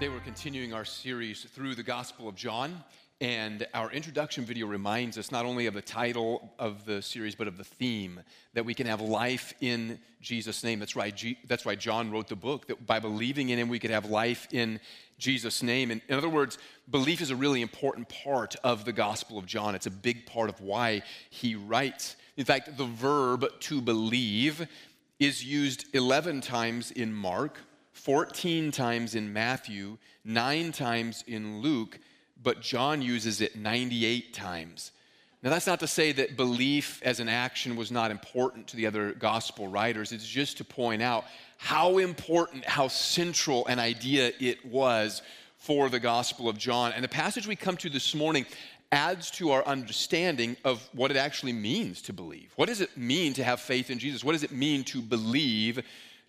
Today we're continuing our series through the Gospel of John, and our introduction video reminds us not only of the title of the series, but of the theme that we can have life in Jesus' name. That's why, G- that's why John wrote the book, that by believing in him, we could have life in Jesus' name. And in other words, belief is a really important part of the Gospel of John. It's a big part of why he writes. In fact, the verb to believe is used 11 times in Mark, 14 times in Matthew, nine times in Luke, but John uses it 98 times. Now, that's not to say that belief as an action was not important to the other gospel writers. It's just to point out how important, how central an idea it was for the gospel of John. And the passage we come to this morning adds to our understanding of what it actually means to believe. What does it mean to have faith in Jesus? What does it mean to believe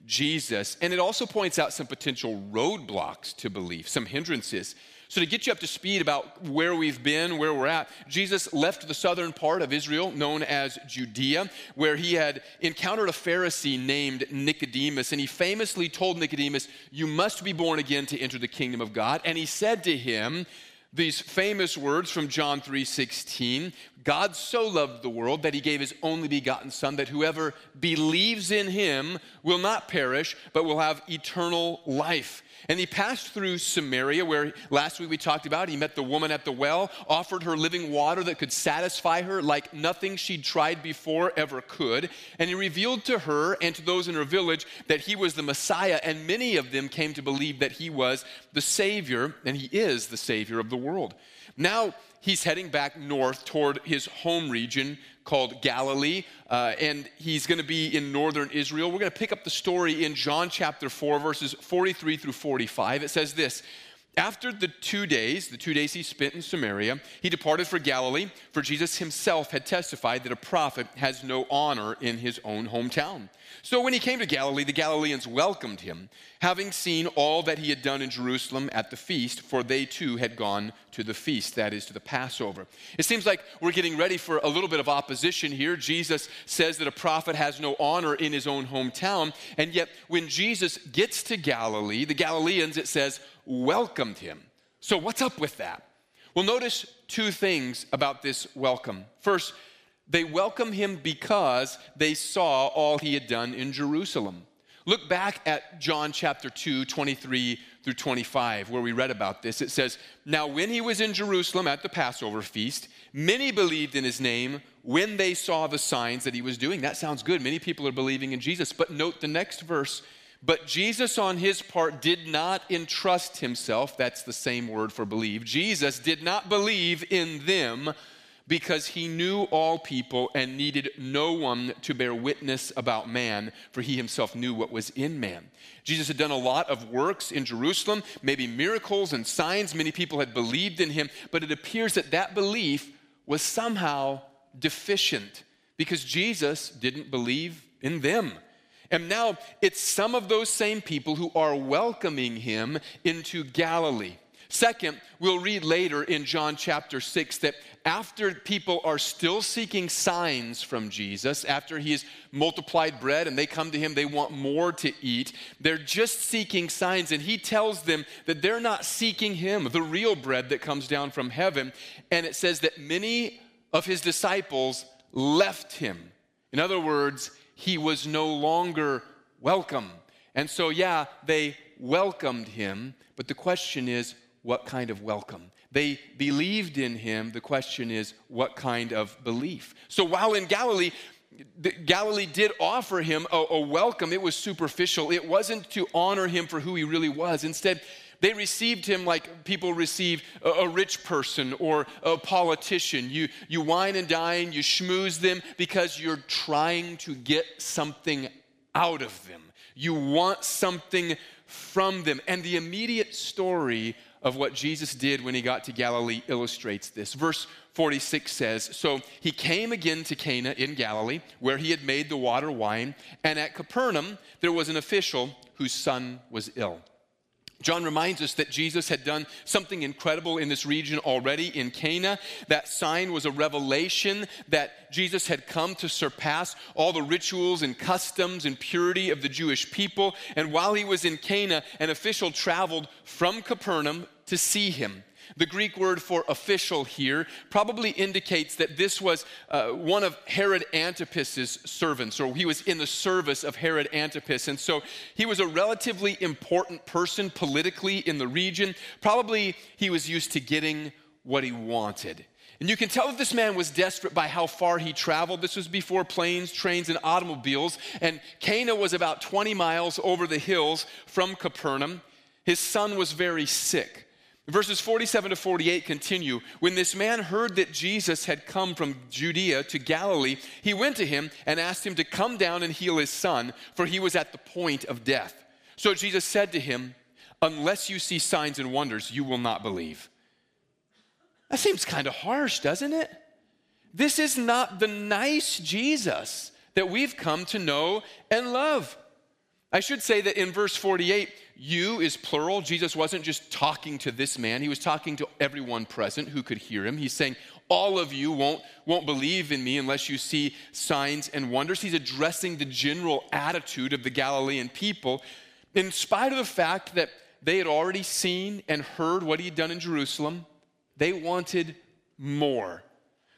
Jesus. And it also points out some potential roadblocks to belief, some hindrances. So, to get you up to speed about where we've been, where we're at, Jesus left the southern part of Israel, known as Judea, where he had encountered a Pharisee named Nicodemus. And he famously told Nicodemus, You must be born again to enter the kingdom of God. And he said to him, these famous words from John 3:16 God so loved the world that he gave his only begotten son that whoever believes in him will not perish but will have eternal life and he passed through Samaria, where last week we talked about. He met the woman at the well, offered her living water that could satisfy her like nothing she'd tried before ever could. And he revealed to her and to those in her village that he was the Messiah. And many of them came to believe that he was the Savior, and he is the Savior of the world. Now he's heading back north toward his home region called Galilee, uh, and he's going to be in northern Israel. We're going to pick up the story in John chapter 4, verses 43 through 45. It says this After the two days, the two days he spent in Samaria, he departed for Galilee, for Jesus himself had testified that a prophet has no honor in his own hometown. So when he came to Galilee, the Galileans welcomed him, having seen all that he had done in Jerusalem at the feast, for they too had gone to the feast, that is, to the Passover. It seems like we're getting ready for a little bit of opposition here. Jesus says that a prophet has no honor in his own hometown, and yet when Jesus gets to Galilee, the Galileans, it says, welcomed him. So what's up with that? Well, notice two things about this welcome. First, they welcome him because they saw all he had done in Jerusalem. Look back at John chapter 2, 23 through 25, where we read about this. It says, Now when he was in Jerusalem at the Passover feast, many believed in his name when they saw the signs that he was doing. That sounds good. Many people are believing in Jesus. But note the next verse. But Jesus, on his part, did not entrust himself. That's the same word for believe. Jesus did not believe in them because he knew all people and needed no one to bear witness about man, for he himself knew what was in man. Jesus had done a lot of works in Jerusalem, maybe miracles and signs. Many people had believed in him, but it appears that that belief was somehow deficient because Jesus didn't believe in them. And now it's some of those same people who are welcoming him into Galilee. Second, we'll read later in John chapter 6 that after people are still seeking signs from Jesus, after he's multiplied bread and they come to him, they want more to eat, they're just seeking signs. And he tells them that they're not seeking him, the real bread that comes down from heaven. And it says that many of his disciples left him. In other words, he was no longer welcome. And so, yeah, they welcomed him, but the question is, what kind of welcome. They believed in him. The question is, what kind of belief? So while in Galilee, Galilee did offer him a, a, welcome. It was superficial. It wasn't to honor him for who he really was. Instead, they received him like people receive a, a rich person or a politician. You, you wine and dine, you schmooze them because you're trying to get something out of them. You want something from them. And the immediate story of what Jesus did when he got to Galilee illustrates this. Verse 46 says So he came again to Cana in Galilee, where he had made the water wine, and at Capernaum there was an official whose son was ill. John reminds us that Jesus had done something incredible in this region already in Cana. That sign was a revelation that Jesus had come to surpass all the rituals and customs and purity of the Jewish people. And while he was in Cana, an official traveled from Capernaum to see him. The Greek word for official here probably indicates that this was uh, one of Herod Antipas's servants, or he was in the service of Herod Antipas. And so he was a relatively important person politically in the region. Probably he was used to getting what he wanted. And you can tell that this man was desperate by how far he traveled. This was before planes, trains, and automobiles. And Cana was about 20 miles over the hills from Capernaum. His son was very sick. Verses 47 to 48 continue. When this man heard that Jesus had come from Judea to Galilee, he went to him and asked him to come down and heal his son, for he was at the point of death. So Jesus said to him, Unless you see signs and wonders, you will not believe. That seems kind of harsh, doesn't it? This is not the nice Jesus that we've come to know and love. I should say that in verse 48, you is plural. Jesus wasn't just talking to this man, he was talking to everyone present who could hear him. He's saying, All of you won't, won't believe in me unless you see signs and wonders. He's addressing the general attitude of the Galilean people, in spite of the fact that they had already seen and heard what he had done in Jerusalem. They wanted more.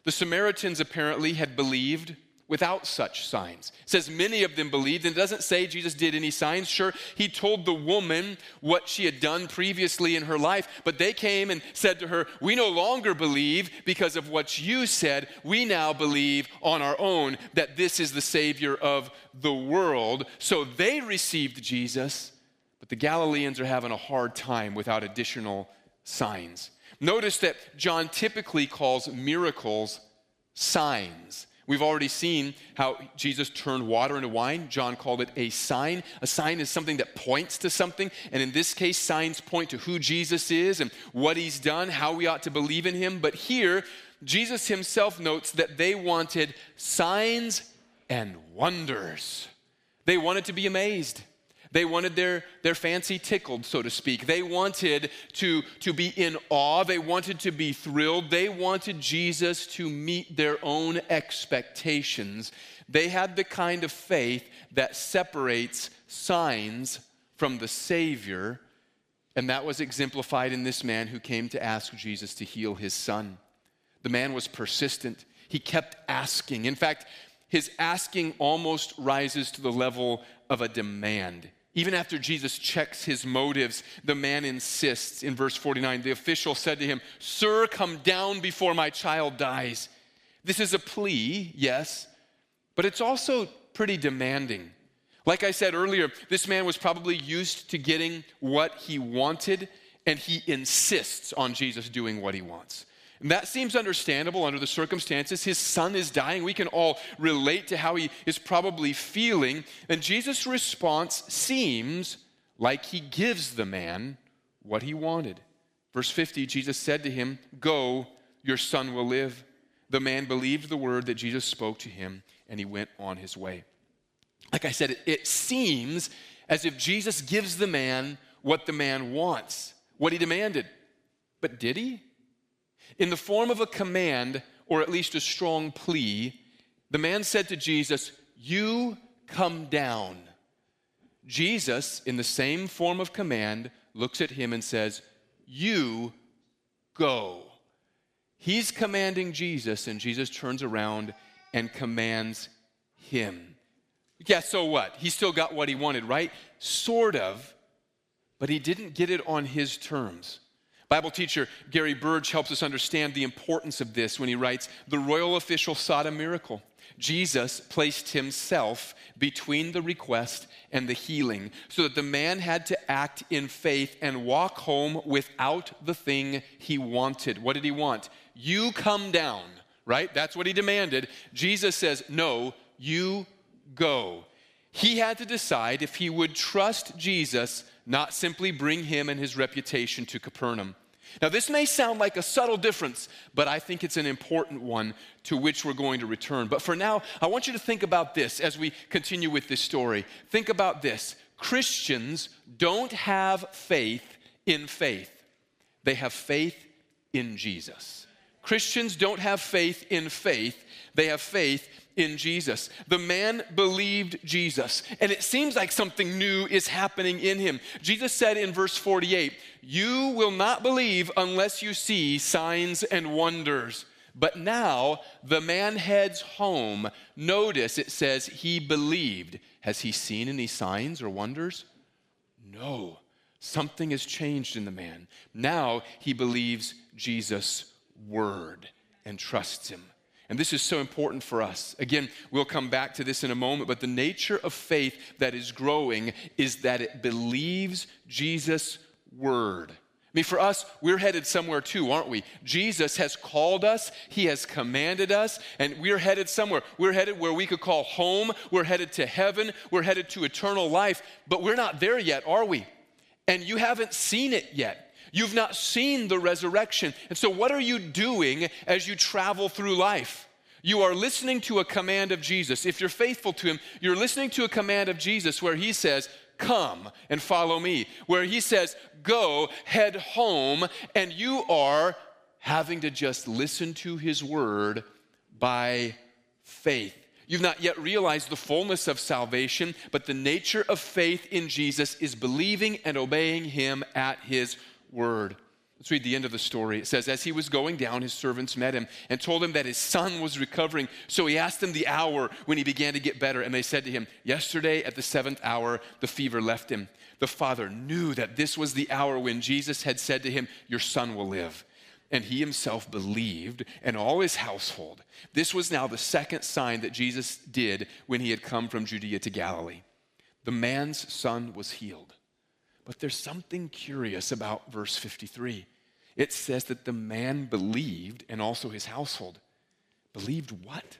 The Samaritans apparently had believed without such signs. It says many of them believed, and it doesn't say Jesus did any signs. Sure, he told the woman what she had done previously in her life, but they came and said to her, We no longer believe because of what you said. We now believe on our own that this is the Savior of the world. So they received Jesus, but the Galileans are having a hard time without additional signs. Notice that John typically calls miracles signs. We've already seen how Jesus turned water into wine. John called it a sign. A sign is something that points to something. And in this case, signs point to who Jesus is and what he's done, how we ought to believe in him. But here, Jesus himself notes that they wanted signs and wonders. They wanted to be amazed. They wanted their, their fancy tickled, so to speak. They wanted to, to be in awe. They wanted to be thrilled. They wanted Jesus to meet their own expectations. They had the kind of faith that separates signs from the Savior. And that was exemplified in this man who came to ask Jesus to heal his son. The man was persistent, he kept asking. In fact, his asking almost rises to the level of a demand. Even after Jesus checks his motives, the man insists in verse 49. The official said to him, Sir, come down before my child dies. This is a plea, yes, but it's also pretty demanding. Like I said earlier, this man was probably used to getting what he wanted, and he insists on Jesus doing what he wants. And that seems understandable under the circumstances. His son is dying. We can all relate to how he is probably feeling. And Jesus' response seems like he gives the man what he wanted. Verse 50 Jesus said to him, Go, your son will live. The man believed the word that Jesus spoke to him, and he went on his way. Like I said, it, it seems as if Jesus gives the man what the man wants, what he demanded. But did he? In the form of a command or at least a strong plea, the man said to Jesus, You come down. Jesus, in the same form of command, looks at him and says, You go. He's commanding Jesus, and Jesus turns around and commands him. Yeah, so what? He still got what he wanted, right? Sort of, but he didn't get it on his terms. Bible teacher Gary Burge helps us understand the importance of this when he writes The royal official sought a miracle. Jesus placed himself between the request and the healing so that the man had to act in faith and walk home without the thing he wanted. What did he want? You come down, right? That's what he demanded. Jesus says, No, you go. He had to decide if he would trust Jesus, not simply bring him and his reputation to Capernaum. Now, this may sound like a subtle difference, but I think it's an important one to which we're going to return. But for now, I want you to think about this as we continue with this story. Think about this Christians don't have faith in faith, they have faith in Jesus. Christians don't have faith in faith, they have faith in Jesus. The man believed Jesus, and it seems like something new is happening in him. Jesus said in verse 48, You will not believe unless you see signs and wonders. But now the man heads home. Notice it says he believed. Has he seen any signs or wonders? No. Something has changed in the man. Now he believes Jesus' word and trusts him. And this is so important for us. Again, we'll come back to this in a moment, but the nature of faith that is growing is that it believes Jesus' word. I mean, for us, we're headed somewhere too, aren't we? Jesus has called us, He has commanded us, and we're headed somewhere. We're headed where we could call home, we're headed to heaven, we're headed to eternal life, but we're not there yet, are we? And you haven't seen it yet. You've not seen the resurrection. And so, what are you doing as you travel through life? You are listening to a command of Jesus. If you're faithful to Him, you're listening to a command of Jesus where He says, Come and follow me. Where He says, Go, head home, and you are having to just listen to His word by faith. You've not yet realized the fullness of salvation, but the nature of faith in Jesus is believing and obeying Him at His word. Let's read the end of the story. It says, As he was going down, his servants met him and told him that his son was recovering. So he asked them the hour when he began to get better. And they said to him, Yesterday at the seventh hour, the fever left him. The father knew that this was the hour when Jesus had said to him, Your son will live. And he himself believed, and all his household. This was now the second sign that Jesus did when he had come from Judea to Galilee. The man's son was healed. But there's something curious about verse 53. It says that the man believed and also his household. Believed what?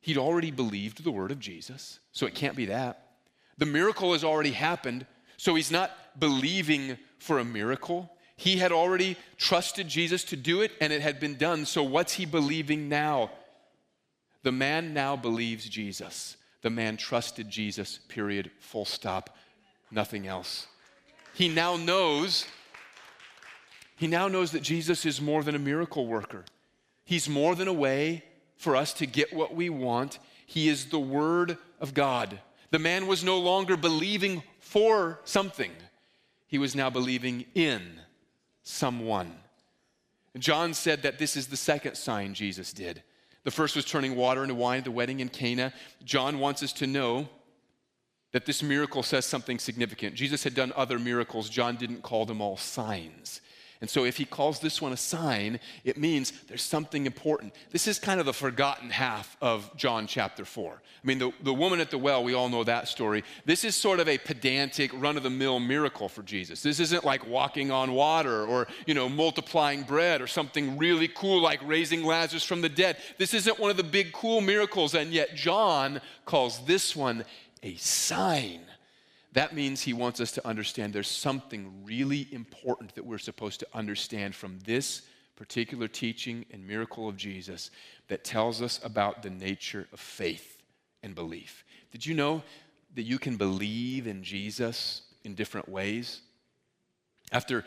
He'd already believed the word of Jesus, so it can't be that. The miracle has already happened, so he's not believing for a miracle. He had already trusted Jesus to do it, and it had been done. So what's he believing now? The man now believes Jesus. The man trusted Jesus, period, full stop, nothing else. He now knows, he now knows that Jesus is more than a miracle worker. He's more than a way for us to get what we want. He is the Word of God. The man was no longer believing for something, he was now believing in someone. John said that this is the second sign Jesus did. The first was turning water into wine at the wedding in Cana. John wants us to know that this miracle says something significant. Jesus had done other miracles, John didn't call them all signs. And so, if he calls this one a sign, it means there's something important. This is kind of the forgotten half of John chapter 4. I mean, the, the woman at the well, we all know that story. This is sort of a pedantic, run of the mill miracle for Jesus. This isn't like walking on water or, you know, multiplying bread or something really cool like raising Lazarus from the dead. This isn't one of the big, cool miracles, and yet John calls this one a sign. That means he wants us to understand there's something really important that we're supposed to understand from this particular teaching and miracle of Jesus that tells us about the nature of faith and belief. Did you know that you can believe in Jesus in different ways? After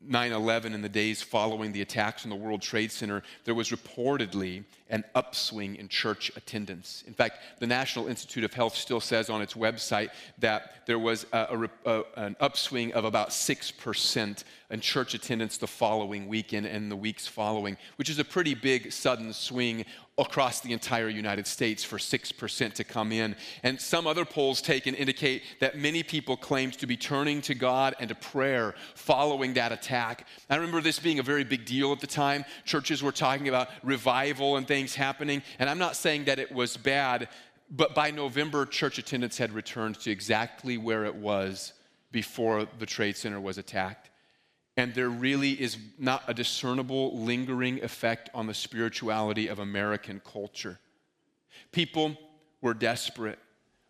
9 11 and the days following the attacks on the World Trade Center, there was reportedly an upswing in church attendance. In fact, the National Institute of Health still says on its website that there was a, a, a, an upswing of about 6% in church attendance the following weekend and the weeks following, which is a pretty big sudden swing across the entire United States for 6% to come in. And some other polls taken indicate that many people claimed to be turning to God and to prayer following that attack. I remember this being a very big deal at the time. Churches were talking about revival and things happening. And I'm not saying that it was bad, but by November, church attendance had returned to exactly where it was before the Trade Center was attacked. And there really is not a discernible, lingering effect on the spirituality of American culture. People were desperate.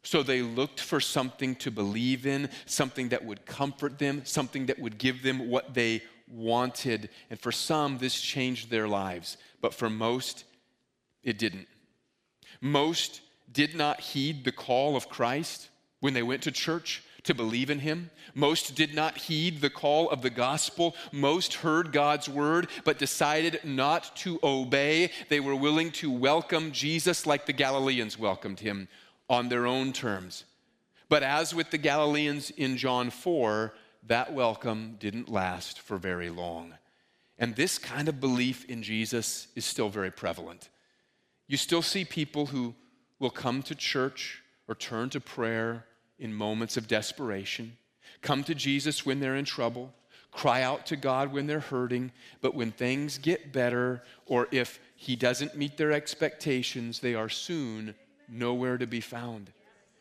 So they looked for something to believe in, something that would comfort them, something that would give them what they wanted. And for some, this changed their lives. But for most, it didn't. Most did not heed the call of Christ when they went to church to believe in him. Most did not heed the call of the gospel. Most heard God's word, but decided not to obey. They were willing to welcome Jesus like the Galileans welcomed him on their own terms. But as with the Galileans in John 4, that welcome didn't last for very long. And this kind of belief in Jesus is still very prevalent. You still see people who will come to church or turn to prayer in moments of desperation, come to Jesus when they're in trouble, cry out to God when they're hurting, but when things get better, or if He doesn't meet their expectations, they are soon nowhere to be found.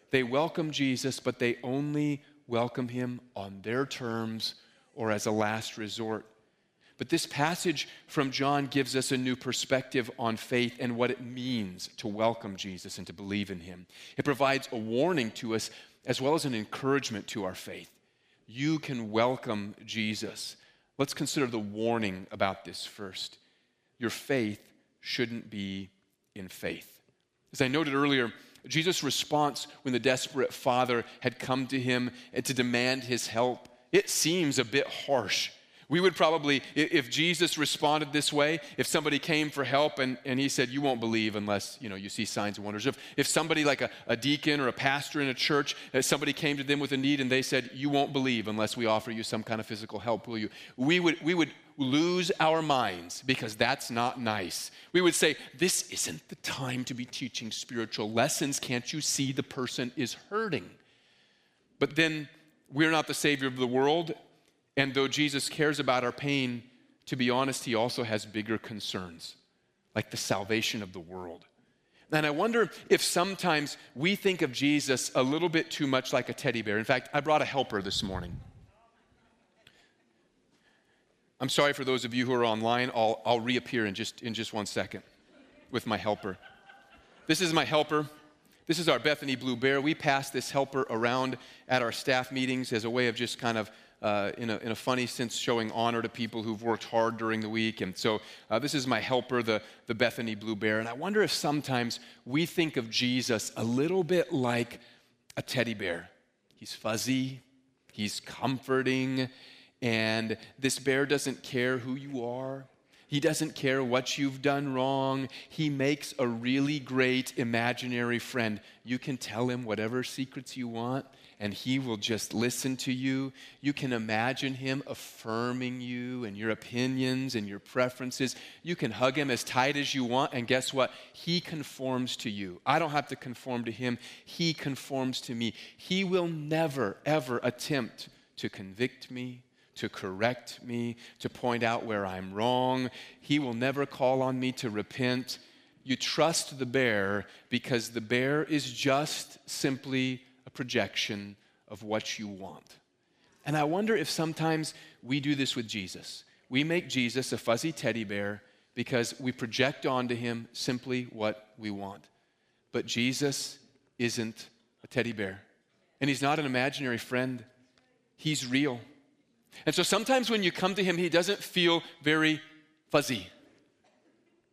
They welcome Jesus, but they only welcome Him on their terms or as a last resort. But this passage from John gives us a new perspective on faith and what it means to welcome Jesus and to believe in him. It provides a warning to us as well as an encouragement to our faith. You can welcome Jesus. Let's consider the warning about this first. Your faith shouldn't be in faith. As I noted earlier, Jesus' response when the desperate father had come to him to demand his help, it seems a bit harsh. We would probably, if Jesus responded this way, if somebody came for help and, and he said, You won't believe unless you know you see signs and wonders. If, if somebody like a, a deacon or a pastor in a church, uh, somebody came to them with a need and they said, You won't believe unless we offer you some kind of physical help, will you? We would, we would lose our minds because that's not nice. We would say, This isn't the time to be teaching spiritual lessons. Can't you see the person is hurting? But then we're not the Savior of the world, and though Jesus cares about our pain, to be honest, he also has bigger concerns, like the salvation of the world. And I wonder if sometimes we think of Jesus a little bit too much like a teddy bear. In fact, I brought a helper this morning. I'm sorry for those of you who are online. I'll, I'll reappear in just, in just one second with my helper. This is my helper. This is our Bethany Blue Bear. We pass this helper around at our staff meetings as a way of just kind of uh, in, a, in, a, funny sense, showing honor to people who've worked hard during the week. And so uh, this is my helper, the, the Bethany Blue Bear. And I wonder if sometimes we think of Jesus a little bit like a teddy bear. He's fuzzy, he's comforting, and this bear doesn't care who you are. He doesn't care what you've done wrong. He makes a really great imaginary friend. You can tell him whatever secrets you want and he will just listen to you. You can imagine him affirming you and your opinions and your preferences. You can hug him as tight as you want, and guess what? He conforms to you. I don't have to conform to him, he conforms to me. He will never, ever attempt to convict me. To correct me, to point out where I'm wrong. He will never call on me to repent. You trust the bear because the bear is just simply projection of what you want. And I wonder if sometimes we do this with Jesus. We make Jesus a fuzzy teddy bear because we project onto him simply what we want. But Jesus isn't a teddy bear. And he's not an imaginary friend, he's real. And so sometimes when you come to him, he doesn't feel very fuzzy.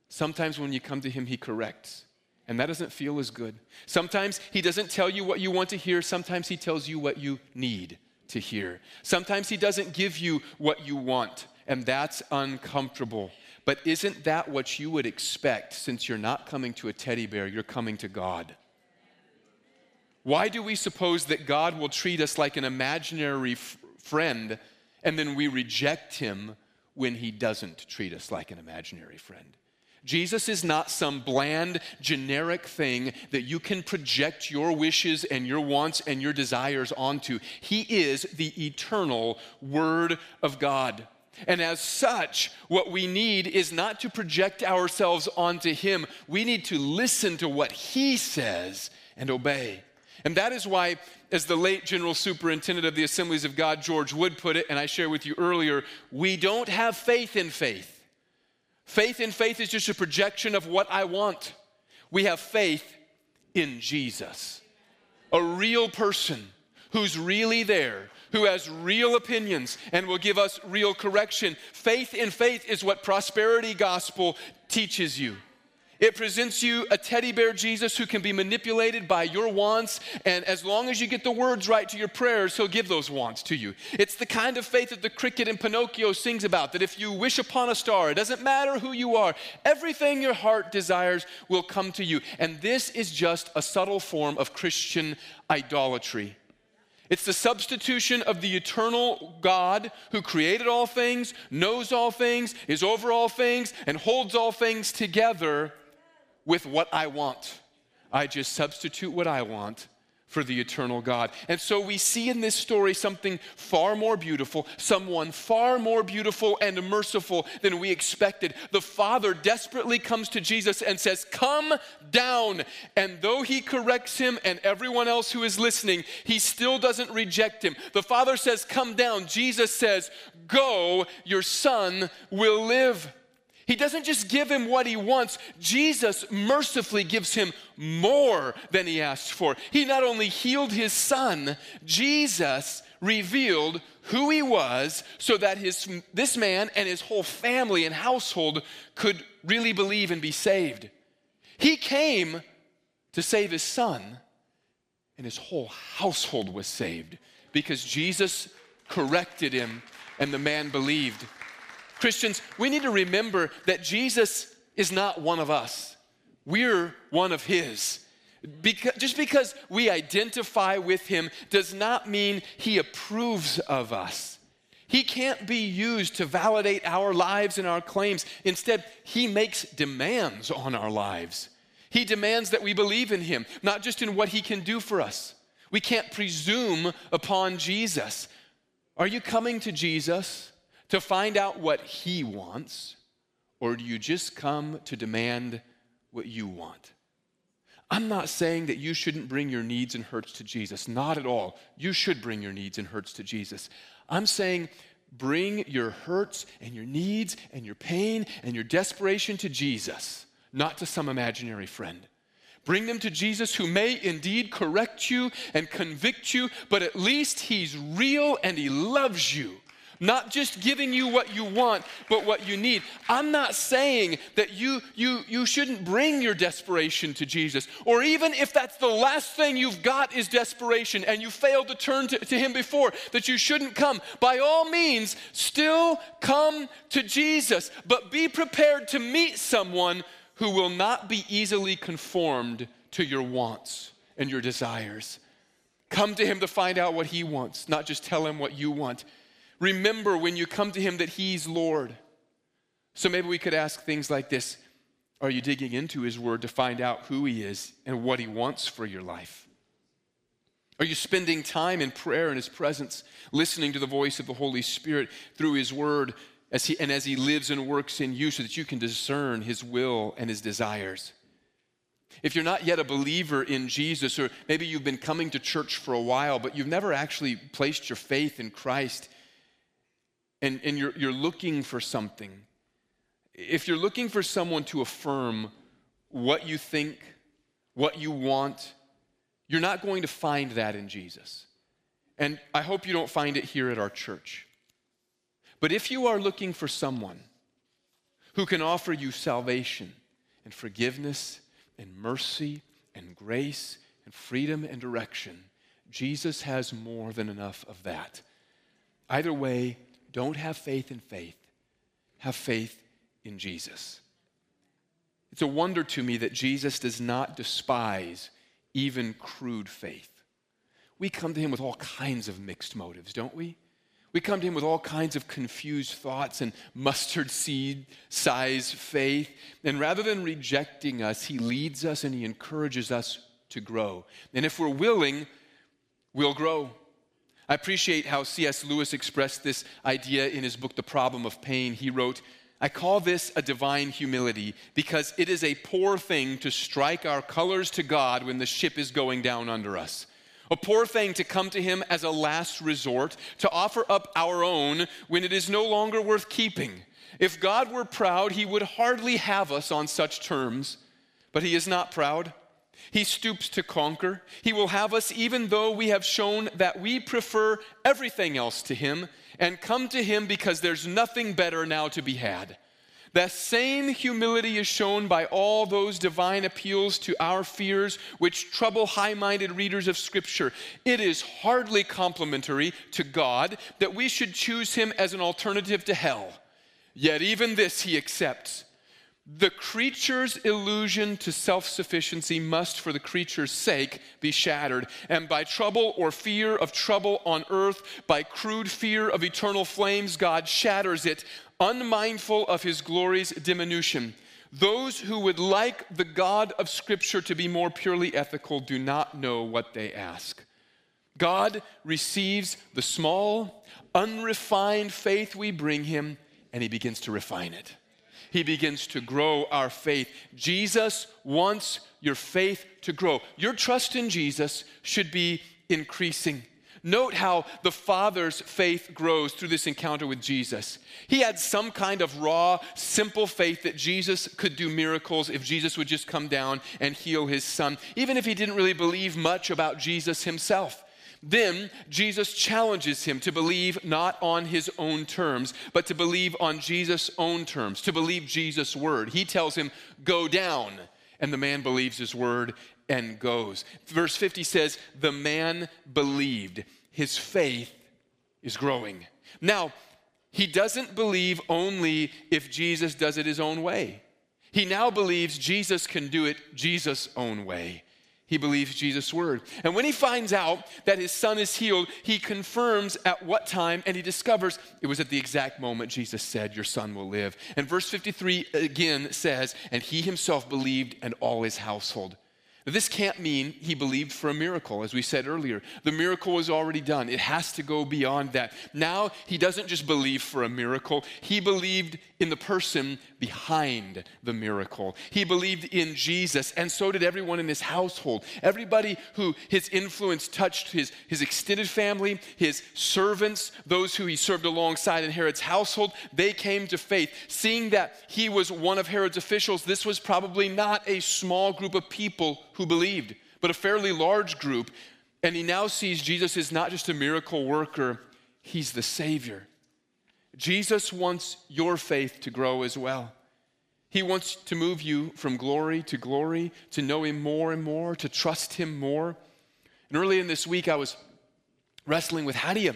Sometimes when you come to him, he corrects. And that doesn't feel as good. Sometimes he doesn't tell you what you want to hear, sometimes he tells you what you need to hear. Sometimes he doesn't give you what you want, and that's uncomfortable. But isn't that what you would expect since you're not coming to a teddy bear, you're coming to God? Why do we suppose that God will treat us like an imaginary f- friend and then we reject him when he doesn't treat us like an imaginary friend? Jesus is not some bland, generic thing that you can project your wishes and your wants and your desires onto. He is the eternal Word of God. And as such, what we need is not to project ourselves onto Him. We need to listen to what He says and obey. And that is why, as the late General Superintendent of the Assemblies of God, George Wood, put it, and I shared with you earlier, we don't have faith in faith. Faith in faith is just a projection of what I want. We have faith in Jesus, a real person who's really there, who has real opinions and will give us real correction. Faith in faith is what prosperity gospel teaches you. It presents you a teddy bear Jesus who can be manipulated by your wants, and as long as you get the words right to your prayers, he'll give those wants to you. It's the kind of faith that the cricket in Pinocchio sings about that if you wish upon a star, it doesn't matter who you are, everything your heart desires will come to you. And this is just a subtle form of Christian idolatry. It's the substitution of the eternal God who created all things, knows all things, is over all things, and holds all things together with what I want. I just substitute what I want for the eternal God. And so we see in this story something far more beautiful, someone far more beautiful and merciful than we expected. The Father desperately comes to Jesus and says, Come down. And though he corrects him and everyone else who is listening, he still doesn't reject him. The Father says, Come down. Jesus says, Go, your son will live. He doesn't just give him what he wants, Jesus mercifully gives him more than he asked for. He not only healed his son, Jesus revealed who he was so that his, this man and his whole family and household could really believe and be saved. He came to save his son, and his whole household was saved because Jesus corrected him and the man believed. Christians, we need to remember that Jesus is not one of us, we're one of His. Because, just because we identify with Him does not mean He approves of us. He can't be used to validate our lives and our claims. Instead, He makes demands on our lives. He demands that we believe in Him, not just in what He can do for us. We can't presume upon Jesus. Are you coming to Jesus to find out what He wants, or do you just come to demand what you want? I'm not saying that you shouldn't bring your needs and hurts to Jesus. Not at all. You should bring your needs and hurts to Jesus. I'm saying bring your hurts and your needs and your pain and your desperation to Jesus, not to some imaginary friend. Bring them to Jesus, who may indeed correct you and convict you, but at least He's real and He loves you not just giving you what you want, but what you need. I'm not saying that you, you, you shouldn't bring your desperation to Jesus, or even if that's the last thing you've got is desperation and you failed to turn to, to Him before, that you shouldn't come. By all means, still come to Jesus, but be prepared to meet someone who will not be easily conformed to your wants and your desires. Come to Him to find out what He wants, not just tell Him what you want. Remember when you come to Him that He's Lord. So maybe we could ask things like this Are you digging into His Word to find out who He is and what He wants for your life? Are you spending time in prayer in His presence, listening to the voice of the Holy Spirit through His Word as he, and as He lives and works in you so that you can discern His will and His desires? If you're not yet a believer in Jesus, or maybe you've been coming to church for a while, but you've never actually placed your faith in Christ, and, and you're, you're looking for something, if you're looking for someone to affirm what you think, what you want, you're not going to find that in Jesus. And I hope you don't find it here at our church. But if you are looking for someone who can offer you salvation and forgiveness and mercy and grace and freedom and direction, Jesus has more than enough of that. Either way, don't have faith in faith, have faith in Jesus. It's a wonder to me that Jesus does not despise even crude faith. We come to him with all kinds of mixed motives, don't we? We come to him with all kinds of confused thoughts and mustard seed size faith. And rather than rejecting us, he leads us and he encourages us to grow. And if we're willing, we'll grow. I appreciate how C.S. Lewis expressed this idea in his book, The Problem of Pain. He wrote, I call this a divine humility because it is a poor thing to strike our colors to God when the ship is going down under us. A poor thing to come to Him as a last resort, to offer up our own when it is no longer worth keeping. If God were proud, He would hardly have us on such terms, but He is not proud. He stoops to conquer. He will have us even though we have shown that we prefer everything else to Him and come to Him because there's nothing better now to be had. That same humility is shown by all those divine appeals to our fears which trouble high minded readers of Scripture. It is hardly complimentary to God that we should choose Him as an alternative to hell. Yet even this He accepts. The creature's illusion to self sufficiency must, for the creature's sake, be shattered. And by trouble or fear of trouble on earth, by crude fear of eternal flames, God shatters it, unmindful of his glory's diminution. Those who would like the God of Scripture to be more purely ethical do not know what they ask. God receives the small, unrefined faith we bring him, and he begins to refine it he begins to grow our faith. Jesus wants your faith to grow. Your trust in Jesus should be increasing. Note how the Father's faith grows through this encounter with Jesus. He had some kind of raw, simple faith that Jesus could do miracles if Jesus would just come down and heal his son, even if he didn't really believe much about Jesus himself. Then Jesus challenges him to believe not on his own terms, but to believe on Jesus' own terms, to believe Jesus' word. He tells him, Go down. And the man believes his word and goes. Verse 50 says, The man believed. His faith is growing. Now, he doesn't believe only if Jesus does it his own way. He now believes Jesus can do it Jesus' own way he believes Jesus' word. And when he finds out that his son is healed, he confirms at what time and he discovers it was at the exact moment Jesus said, Your son will live. And verse 53 again says, And he himself believed and all his household. This can't mean he believed for a miracle, as we said earlier. The miracle was already done. It has to go beyond that. Now, he doesn't just believe for a miracle, he believed in the person behind the miracle. He believed in Jesus, and so did everyone in his household. Everybody who his influence touched his, his extended family, his servants, those who he served alongside in Herod's household, they came to faith. Seeing that he was one of Herod's officials, this was probably not a small group of people who believed, but a fairly large group. And he now sees Jesus is not just a miracle worker, he's the Savior. Jesus wants your faith to grow as well. He wants to move you from glory to glory, to know Him more and more, to trust Him more. And early in this week, I was wrestling with how do you,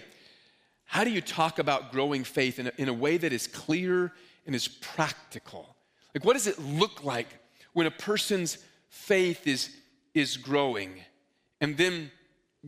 how do you talk about growing faith in a, in a way that is clear and is practical? Like, what does it look like when a person's faith is, is growing? And then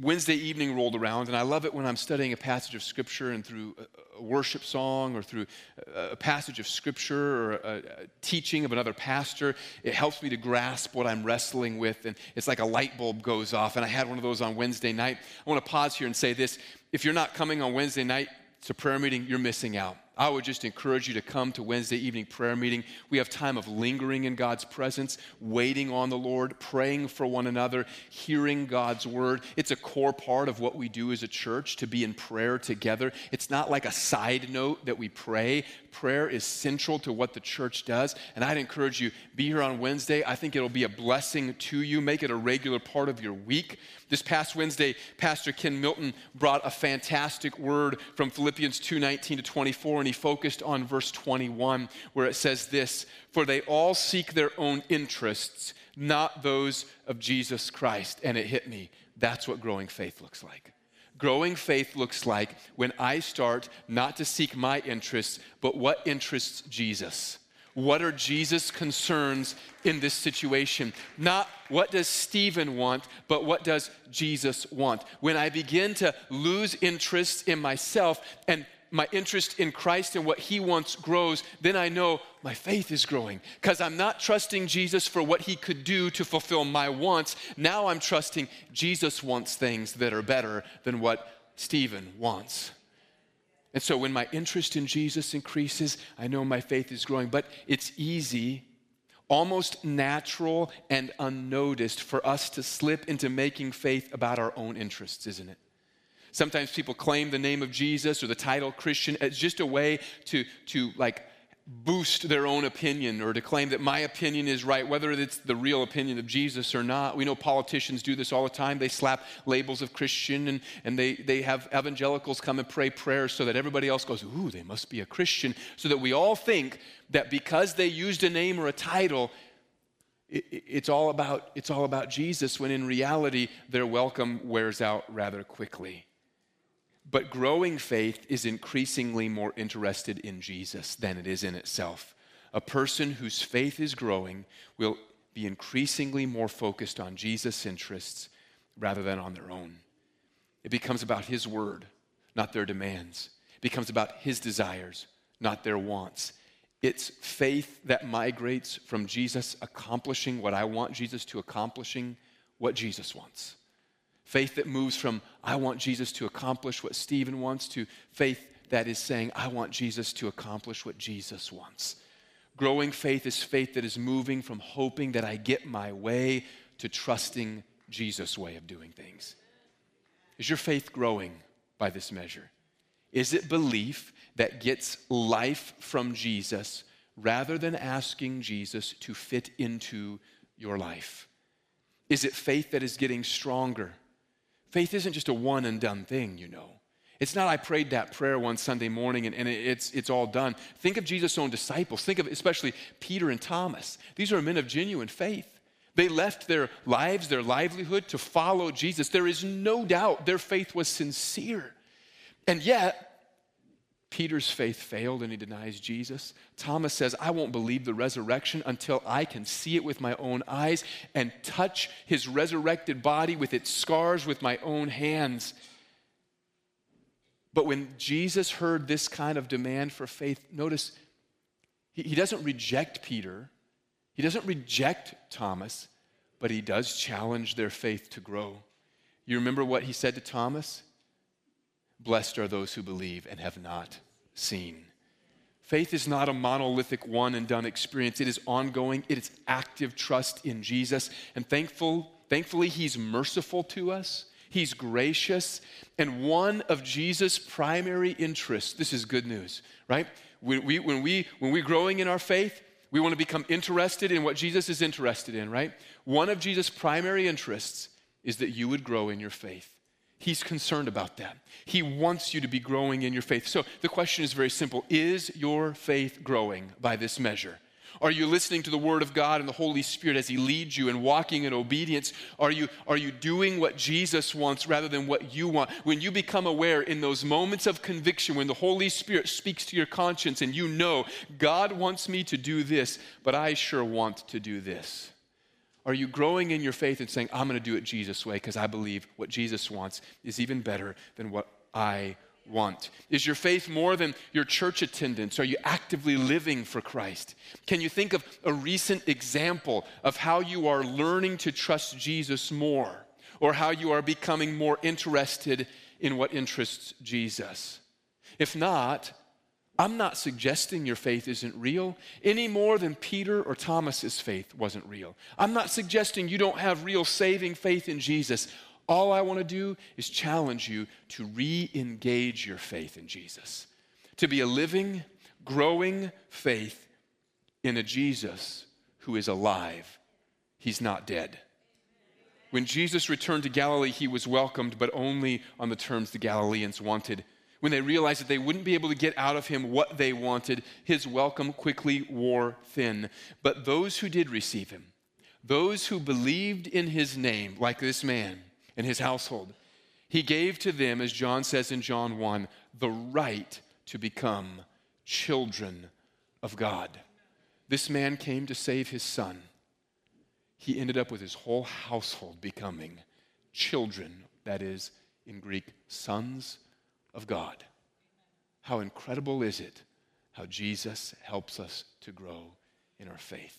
Wednesday evening rolled around, and I love it when I'm studying a passage of Scripture and through a, worship song or through a, passage of Scripture or a, teaching of another pastor. It helps me to grasp what I'm wrestling with, and it's like a light bulb goes off. And I had one of those on Wednesday night. I want to pause here and say this if you're not coming on Wednesday night to prayer meeting, you're missing out. I would just encourage you to come to Wednesday evening prayer meeting. We have time of lingering in God's presence, waiting on the Lord, praying for one another, hearing God's word. It's a core part of what we do as a church to be in prayer together. It's not like a side note that we pray. Prayer is central to what the church does. And I'd encourage you, be here on Wednesday. I think it'll be a blessing to you. Make it a regular part of your week. This past Wednesday, Pastor Ken Milton brought a fantastic word from Philippians 2:19 to 24 and he focused on verse 21 where it says this, "For they all seek their own interests, not those of Jesus Christ." And it hit me. That's what growing faith looks like. Growing faith looks like when I start not to seek my interests, but what interests Jesus. What are Jesus' concerns in this situation? Not what does Stephen want, but what does Jesus want? When I begin to lose interest in myself and my interest in Christ and what He wants grows, then I know my faith is growing because I'm not trusting Jesus for what He could do to fulfill my wants. Now I'm trusting Jesus wants things that are better than what Stephen wants. And so when my interest in Jesus increases, I know my faith is growing. But it's easy, almost natural and unnoticed for us to slip into making faith about our own interests, isn't it? Sometimes people claim the name of Jesus or the title Christian as just a way to, to like boost their own opinion or to claim that my opinion is right, whether it's the real opinion of Jesus or not. We know politicians do this all the time. They slap labels of Christian and, and they, they have evangelicals come and pray prayers so that everybody else goes, Ooh, they must be a Christian. So that we all think that because they used a name or a title, it, it's, all about, it's all about Jesus, when in reality, their welcome wears out rather quickly. But growing faith is increasingly more interested in Jesus than it is in itself. A person whose faith is growing will be increasingly more focused on Jesus' interests rather than on their own. It becomes about His word, not their demands. It becomes about His desires, not their wants. It's faith that migrates from Jesus accomplishing what I want Jesus to accomplishing what Jesus wants. Faith that moves from, I want Jesus to accomplish what Stephen wants, to faith that is saying, I want Jesus to accomplish what Jesus wants. Growing faith is faith that is moving from hoping that I get my way to trusting Jesus' way of doing things. Is your faith growing by this measure? Is it belief that gets life from Jesus rather than asking Jesus to fit into your life? Is it faith that is getting stronger Faith isn't just a one and done thing, you know. It's not I prayed that prayer one Sunday morning and, and it's, it's all done. Think of Jesus' own disciples. Think of especially Peter and Thomas. These are men of genuine faith. They left their lives, their livelihood to follow Jesus. There is no doubt their faith was sincere. And yet, Peter's faith failed and he denies Jesus. Thomas says, I won't believe the resurrection until I can see it with my own eyes and touch his resurrected body with its scars with my own hands. But when Jesus heard this kind of demand for faith, notice he, doesn't reject Peter, he doesn't reject Thomas, but he does challenge their faith to grow. You remember what he said to Thomas? Blessed are those who believe and have not seen. Faith is not a monolithic one and done experience. It is ongoing. It is active trust in Jesus. And thankful, thankfully, He's merciful to us. He's gracious. And one of Jesus' primary interests, this is good news, right? When, we, when, we, when we're growing in our faith, we want to become interested in what Jesus is interested in, right? One of Jesus' primary interests is that you would grow in your faith. He's concerned about that. He wants you to be growing in your faith. So the question is very simple Is your faith growing by this measure? Are you listening to the Word of God and the Holy Spirit as He leads you and walking in obedience? Are you, are you doing what Jesus wants rather than what you want? When you become aware in those moments of conviction, when the Holy Spirit speaks to your conscience and you know, God wants me to do this, but I sure want to do this. Are you growing in your faith and saying, I'm going to do it Jesus' way because I believe what Jesus wants is even better than what I want? Is your faith more than your church attendance? Are you actively living for Christ? Can you think of a recent example of how you are learning to trust Jesus more or how you are becoming more interested in what interests Jesus? If not, I'm not suggesting your faith isn't real any more than Peter or Thomas's faith wasn't real. I'm not suggesting you don't have real saving faith in Jesus. All I want to do is challenge you to re engage your faith in Jesus, to be a living, growing faith in a Jesus who is alive. He's not dead. When Jesus returned to Galilee, he was welcomed, but only on the terms the Galileans wanted when they realized that they wouldn't be able to get out of him what they wanted, his welcome quickly wore thin. But those who did receive him, those who believed in his name, like this man and his household, he gave to them, as John says in John 1, the right to become children of God. This man came to save his son. He ended up with his whole household becoming children, that is, in Greek, sons of God. How incredible is it how Jesus helps us to grow in our faith?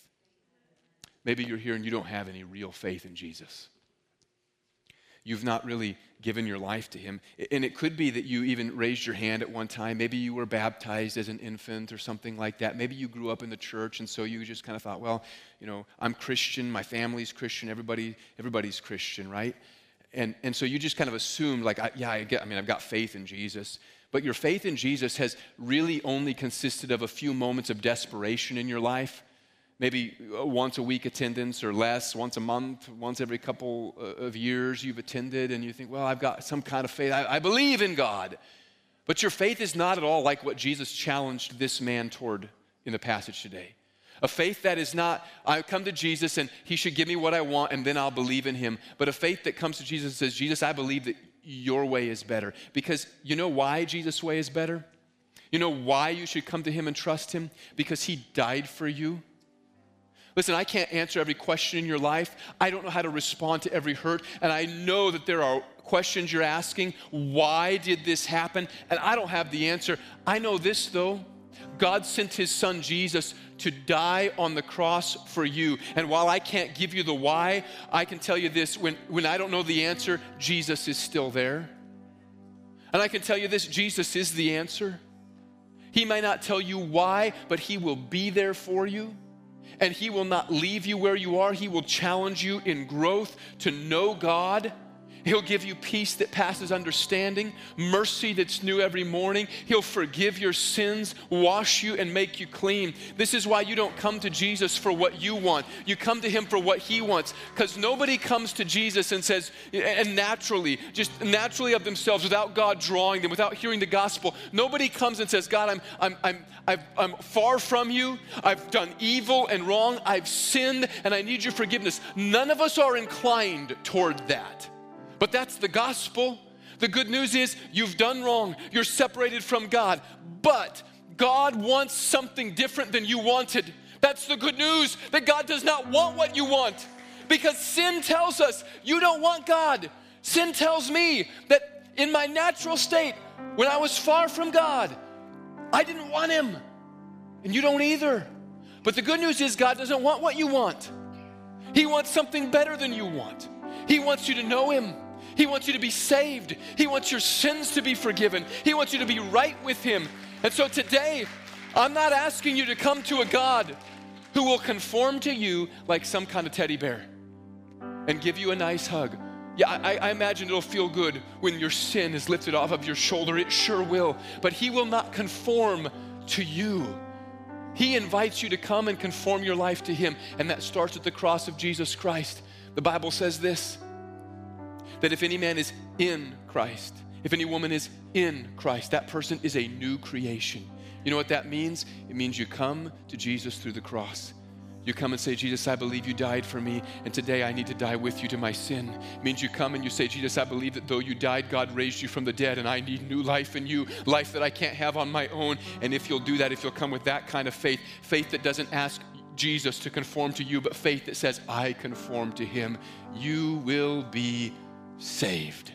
Maybe you're here and you don't have any real faith in Jesus. You've not really given your life to him. And it could be that you even raised your hand at one time. Maybe you were baptized as an infant or something like that. Maybe you grew up in the church and so you just kind of thought, well, you know, I'm Christian, my family's Christian, everybody, everybody's Christian, right? And, and so you just kind of assumed, like, I, yeah, I, get, I mean, I've got faith in Jesus. but your faith in Jesus has really only consisted of a few moments of desperation in your life, maybe uh, once a week attendance or less, once a month, once every couple uh, of years you've attended, and you think, well, I've got some kind of faith. I, I believe in God. But your faith is not at all like what Jesus challenged this man toward in the passage today. A faith that is not, I come to Jesus and he should give me what I want and then I'll believe in him. But a faith that comes to Jesus and says, Jesus, I believe that your way is better. Because you know why Jesus' way is better? You know why you should come to him and trust him? Because he died for you. Listen, I can't answer every question in your life. I don't know how to respond to every hurt. And I know that there are questions you're asking. Why did this happen? And I don't have the answer. I know this, though. God sent his son Jesus to die on the cross for you. And while I can't give you the why, I can tell you this when, when I don't know the answer, Jesus is still there. And I can tell you this Jesus is the answer. He may not tell you why, but He will be there for you. And He will not leave you where you are. He will challenge you in growth to know God He'll give you peace that passes understanding, mercy that's new every morning. He'll forgive your sins, wash you, and make you clean. This is why you don't come to Jesus for what you want. You come to Him for what He wants. Because nobody comes to Jesus and says, and naturally, just naturally of themselves, without God drawing them, without hearing the gospel, nobody comes and says, God, I'm, I'm, I'm, i am far from you. I've done evil and wrong. I've sinned, and I need your forgiveness. None of us are inclined toward that. But that's the gospel. The good news is you've done wrong, you're separated from God, but God wants something different than you wanted. That's the good news that God does not want what you want because sin tells us you don't want God. Sin tells me that in my natural state, when I was far from God, I didn't want Him, and you don't either. But the good news is God doesn't want what you want, He wants something better than you want. He wants you to know Him. He wants you to be saved. He wants your sins to be forgiven. He wants you to be right with Him. And so today, I'm not asking you to come to a God who will conform to you like some kind of teddy bear and give you a nice hug. Yeah, I, I, imagine it'll feel good when your sin is lifted off of your shoulder. It sure will. But He will not conform to you. He invites you to come and conform your life to Him. And that starts at the cross of Jesus Christ. The Bible says this that if any man is in Christ, if any woman is in Christ, that person is a new creation. You know what that means? It means you come to Jesus through the cross. You come and say, Jesus, I believe you died for me, and today I need to die with you to my sin. It means you come and you say, Jesus, I believe that though you died, God raised you from the dead, and I need new life in you, life that I can't have on my own. And if you'll do that, if you'll come with that kind of faith, faith that doesn't ask Jesus to conform to you, but faith that says, I conform to him, you will be saved.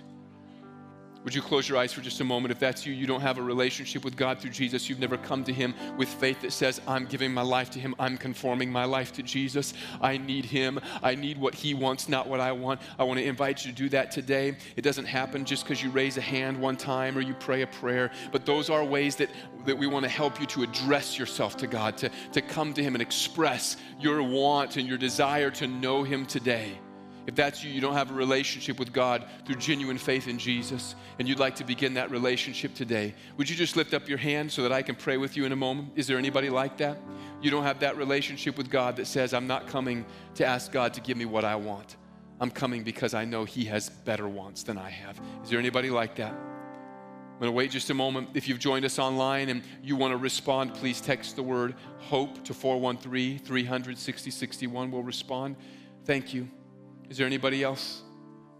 Would you close your eyes for just a moment? If that's you, you don't have a relationship with God through Jesus. You've never come to Him with faith that says, I'm giving my life to Him. I'm conforming my life to Jesus. I need Him. I need what He wants, not what I want. I want to invite you to do that today. It doesn't happen just because you raise a hand one time or you pray a prayer, but those are ways that, that we want to help you to address yourself to God, to, to come to Him and express your want and your desire to know Him today. If that's you, you don't have a relationship with God through genuine faith in Jesus, and you'd like to begin that relationship today, would you just lift up your hand so that I can pray with you in a moment? Is there anybody like that? You don't have that relationship with God that says, I'm not coming to ask God to give me what I want. I'm coming because I know He has better wants than I have. Is there anybody like that? I'm going to wait just a moment. If you've joined us online and you want to respond, please text the word HOPE to 413 300 6061. We'll respond. Thank you. Is there anybody else?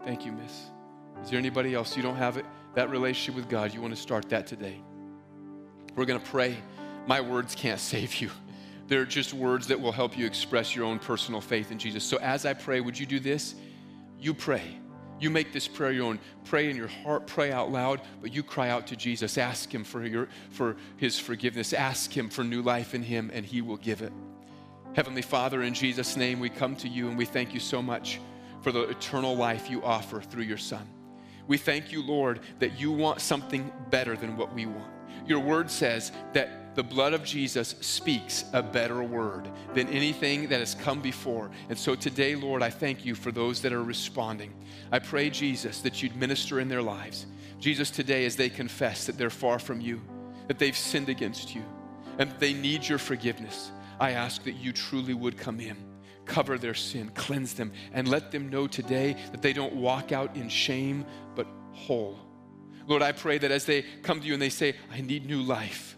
Thank you, miss. Is there anybody else? You don't have it, that relationship with God. You want to start that today. We're going to pray. My words can't save you. They're just words that will help you express your own personal faith in Jesus. So as I pray, would you do this? You pray. You make this prayer your own. Pray in your heart, pray out loud, but you cry out to Jesus. Ask him for, your, for his forgiveness. Ask him for new life in him, and he will give it. Heavenly Father, in Jesus' name, we come to you and we thank you so much for the eternal life you offer through your Son. We thank you, Lord, that you want something better than what we want. Your word says that the blood of Jesus speaks a better word than anything that has come before. And so today, Lord, I thank you for those that are responding. I pray, Jesus, that you'd minister in their lives Jesus, today as they confess that they're far from you, that they've sinned against you, and they need your forgiveness, I ask that you truly would come in, cover their sin, cleanse them, and let them know today that they don't walk out in shame, but whole. Lord, I pray that as they come to you and they say, I need new life,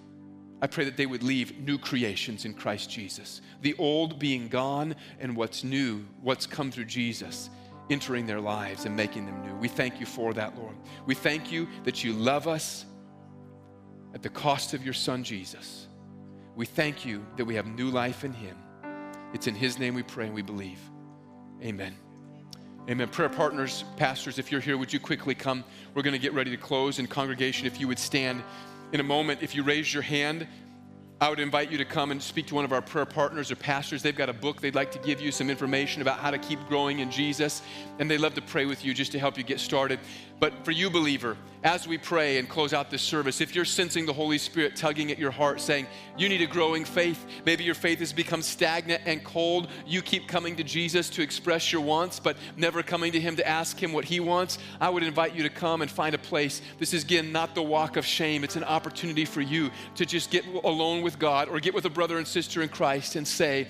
I pray that they would leave new creations in Christ Jesus. The old being gone and what's new, what's come through Jesus, entering their lives and making them new. We thank you for that, Lord. We thank you that you love us at the cost of your Son, Jesus. We thank you that we have new life in Him. It's in His name we pray and we believe. Amen. Amen. Prayer partners, pastors, if you're here, would you quickly come? We're going to get ready to close. And congregation, if you would stand in a moment, if you raise your hand, I would invite you to come and speak to one of our prayer partners or pastors. They've got a book they'd like to give you some information about how to keep growing in Jesus, and they'd love to pray with you just to help you get started. But for you, believer, as we pray and close out this service, if you're sensing the Holy Spirit tugging at your heart, saying, You need a growing faith, maybe your faith has become stagnant and cold, you keep coming to Jesus to express your wants, but never coming to Him to ask Him what He wants, I would invite you to come and find a place. This is, again, not the walk of shame, it's an opportunity for you to just get alone with God or get with a brother and sister in Christ and say,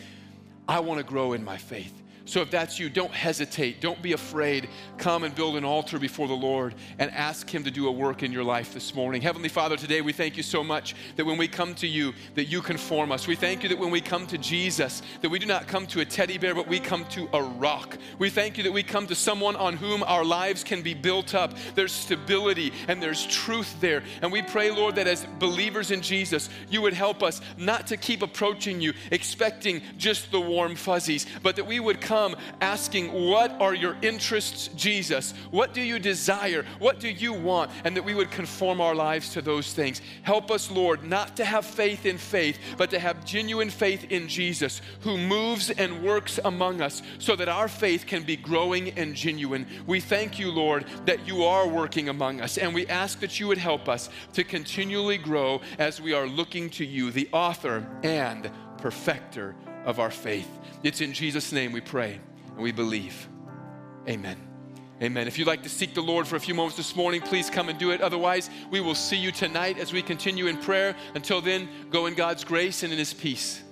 I want to grow in my faith. So if that's you, don't hesitate. Don't be afraid. Come and build an altar before the Lord and ask him to do a work in your life this morning. Heavenly Father, today we thank you so much that when we come to you, that you conform us. We thank you that when we come to Jesus, that we do not come to a teddy bear, but we come to a rock. We thank you that we come to someone on whom our lives can be built up. There's stability and there's truth there. And we pray, Lord, that as believers in Jesus, you would help us not to keep approaching you expecting just the warm fuzzies, but that we would come come asking, What are your interests, Jesus? What do you desire? What do you want? And that we would conform our lives to those things. Help us, Lord, not to have faith in faith, but to have genuine faith in Jesus, who moves and works among us so that our faith can be growing and genuine. We thank you, Lord, that you are working among us, and we ask that you would help us to continually grow as we are looking to you, the author and perfecter of our faith. It's in Jesus' name we pray and we believe. Amen. Amen. If you'd like to seek the Lord for a few moments this morning, please come and do it. Otherwise, we will see you tonight as we continue in prayer. Until then, go in God's grace and in His peace.